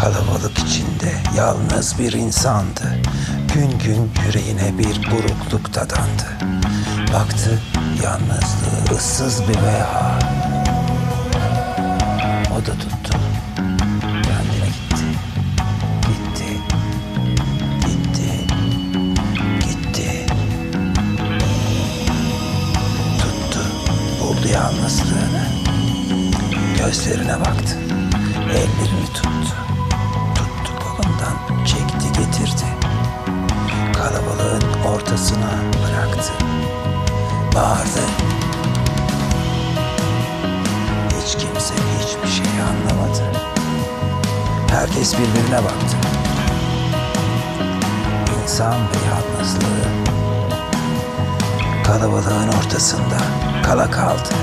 Kalabalık içinde yalnız bir insandı. Gün gün yüreğine bir burukluk dadandı. Baktı yalnızlığı ıssız bir veha. O da tuttu. Kendine gitti. Gitti. Gitti. Gitti. Tuttu. Buldu yalnızlığını. Gözlerine baktı. Ellerini. Tuttu ortasına bıraktı. Bağırdı. Hiç kimse hiçbir şey anlamadı. Herkes birbirine baktı. İnsan ve yalnızlığı kalabalığın ortasında kala kaldı.